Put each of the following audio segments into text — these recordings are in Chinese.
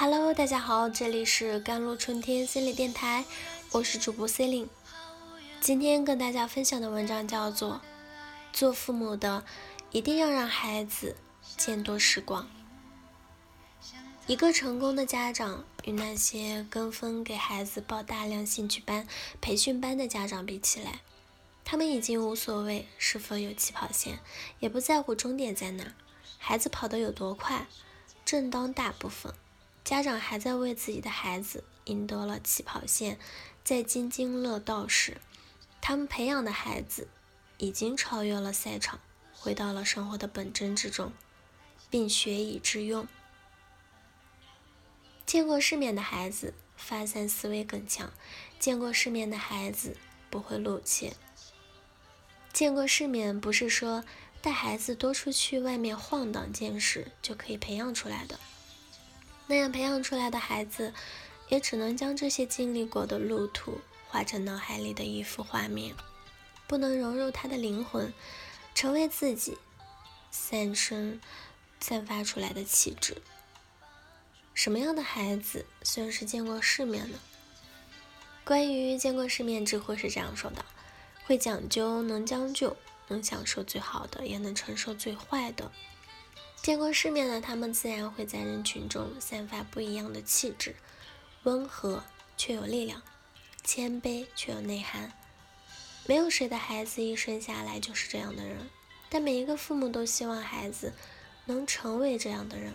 Hello，大家好，这里是甘露春天心理电台，我是主播 c e l i n e 今天跟大家分享的文章叫做《做父母的一定要让孩子见多识广》。一个成功的家长与那些跟风给孩子报大量兴趣班、培训班的家长比起来，他们已经无所谓是否有起跑线，也不在乎终点在哪，孩子跑得有多快，正当大部分。家长还在为自己的孩子赢得了起跑线在津津乐道时，他们培养的孩子已经超越了赛场，回到了生活的本真之中，并学以致用。见过世面的孩子发散思维更强，见过世面的孩子不会露怯。见过世面不是说带孩子多出去外面晃荡见识就可以培养出来的。那样培养出来的孩子，也只能将这些经历过的路途画成脑海里的一幅画面，不能融入他的灵魂，成为自己散生、散发出来的气质。什么样的孩子算是见过世面呢？关于见过世面，知乎是这样说的：会讲究，能将就，能享受最好的，也能承受最坏的。见过世面的他们，自然会在人群中散发不一样的气质，温和却有力量，谦卑却有内涵。没有谁的孩子一生下来就是这样的人，但每一个父母都希望孩子能成为这样的人。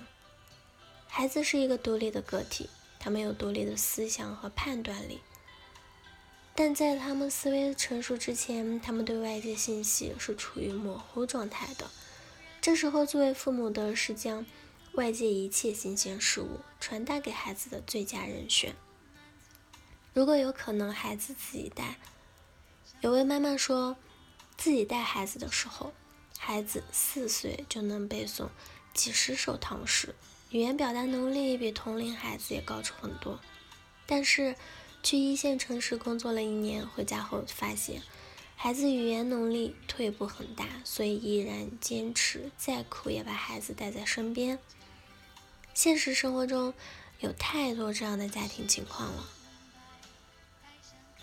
孩子是一个独立的个体，他们有独立的思想和判断力，但在他们思维成熟之前，他们对外界信息是处于模糊状态的。这时候，作为父母的是将外界一切新鲜事物传达给孩子的最佳人选。如果有可能，孩子自己带。有位妈妈说，自己带孩子的时候，孩子四岁就能背诵几十首唐诗，语言表达能力比同龄孩子也高出很多。但是，去一线城市工作了一年，回家后发现。孩子语言能力退步很大，所以依然坚持，再苦也把孩子带在身边。现实生活中有太多这样的家庭情况了。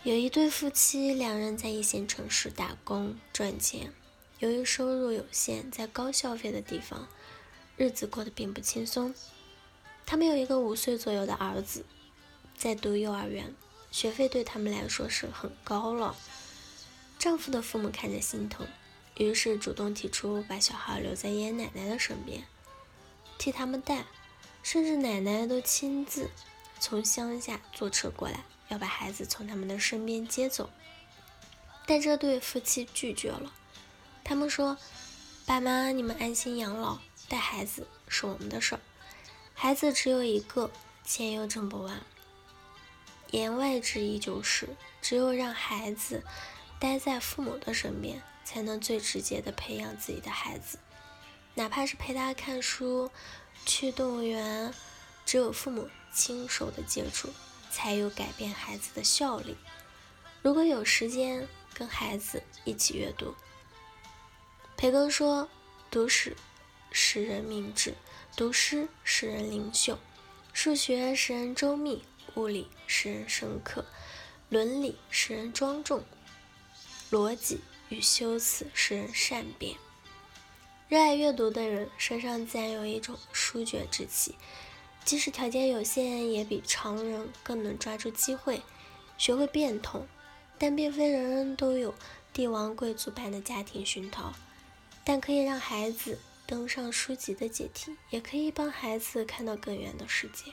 有一对夫妻，两人在一线城市打工赚钱，由于收入有限，在高消费的地方，日子过得并不轻松。他们有一个五岁左右的儿子，在读幼儿园，学费对他们来说是很高了。丈夫的父母看着心疼，于是主动提出把小孩留在爷爷奶奶的身边，替他们带，甚至奶奶都亲自从乡下坐车过来，要把孩子从他们的身边接走。但这对夫妻拒绝了，他们说：“爸妈，你们安心养老，带孩子是我们的事儿，孩子只有一个，钱又挣不完。”言外之意就是，只有让孩子。待在父母的身边，才能最直接的培养自己的孩子。哪怕是陪他看书、去动物园，只有父母亲手的接触，才有改变孩子的效力。如果有时间跟孩子一起阅读，培根说：“读史使人明智，读诗使人灵秀，数学使人周密，物理使人深刻，伦理使人庄重。”逻辑与修辞使人善变。热爱阅读的人身上自然有一种书卷之气，即使条件有限，也比常人更能抓住机会，学会变通。但并非人人都有帝王贵族般的家庭熏陶，但可以让孩子登上书籍的阶梯，也可以帮孩子看到更远的世界。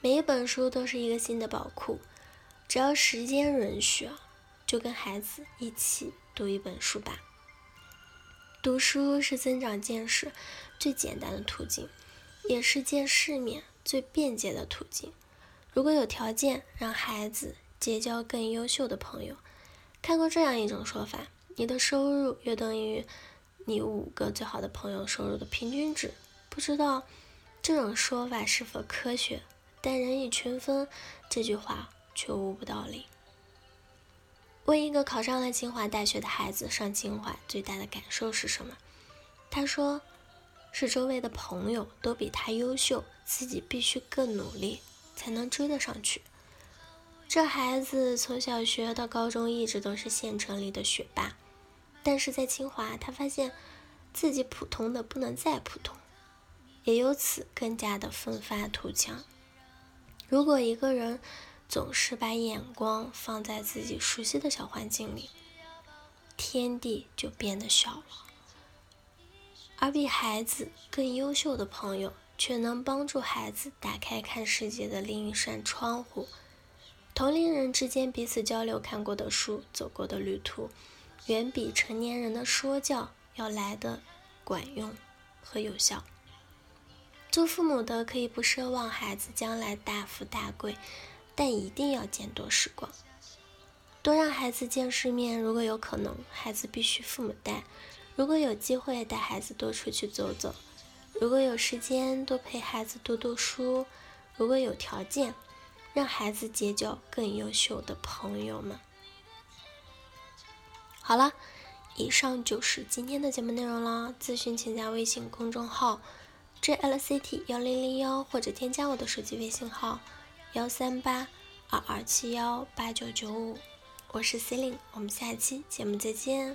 每一本书都是一个新的宝库，只要时间允许。就跟孩子一起读一本书吧。读书是增长见识最简单的途径，也是见世面最便捷的途径。如果有条件让孩子结交更优秀的朋友，看过这样一种说法：你的收入约等于你五个最好的朋友收入的平均值。不知道这种说法是否科学，但人以群分这句话却无不道理。问一个考上了清华大学的孩子上清华最大的感受是什么？他说：“是周围的朋友都比他优秀，自己必须更努力才能追得上去。这孩子从小学到高中一直都是县城里的学霸，但是在清华，他发现自己普通的不能再普通，也由此更加的奋发图强。如果一个人总是把眼光放在自己熟悉的小环境里，天地就变得小了。而比孩子更优秀的朋友，却能帮助孩子打开看世界的另一扇窗户。同龄人之间彼此交流看过的书、走过的旅途，远比成年人的说教要来的管用和有效。做父母的可以不奢望孩子将来大富大贵，但一定要见多识广，多让孩子见世面。如果有可能，孩子必须父母带；如果有机会，带孩子多出去走走；如果有时间，多陪孩子读读书；如果有条件。让孩子结交更优秀的朋友们。好了，以上就是今天的节目内容了。咨询请加微信公众号 jlct 幺零零幺，或者添加我的手机微信号幺三八二二七幺八九九五。我是 c e l i n e 我们下期节目再见。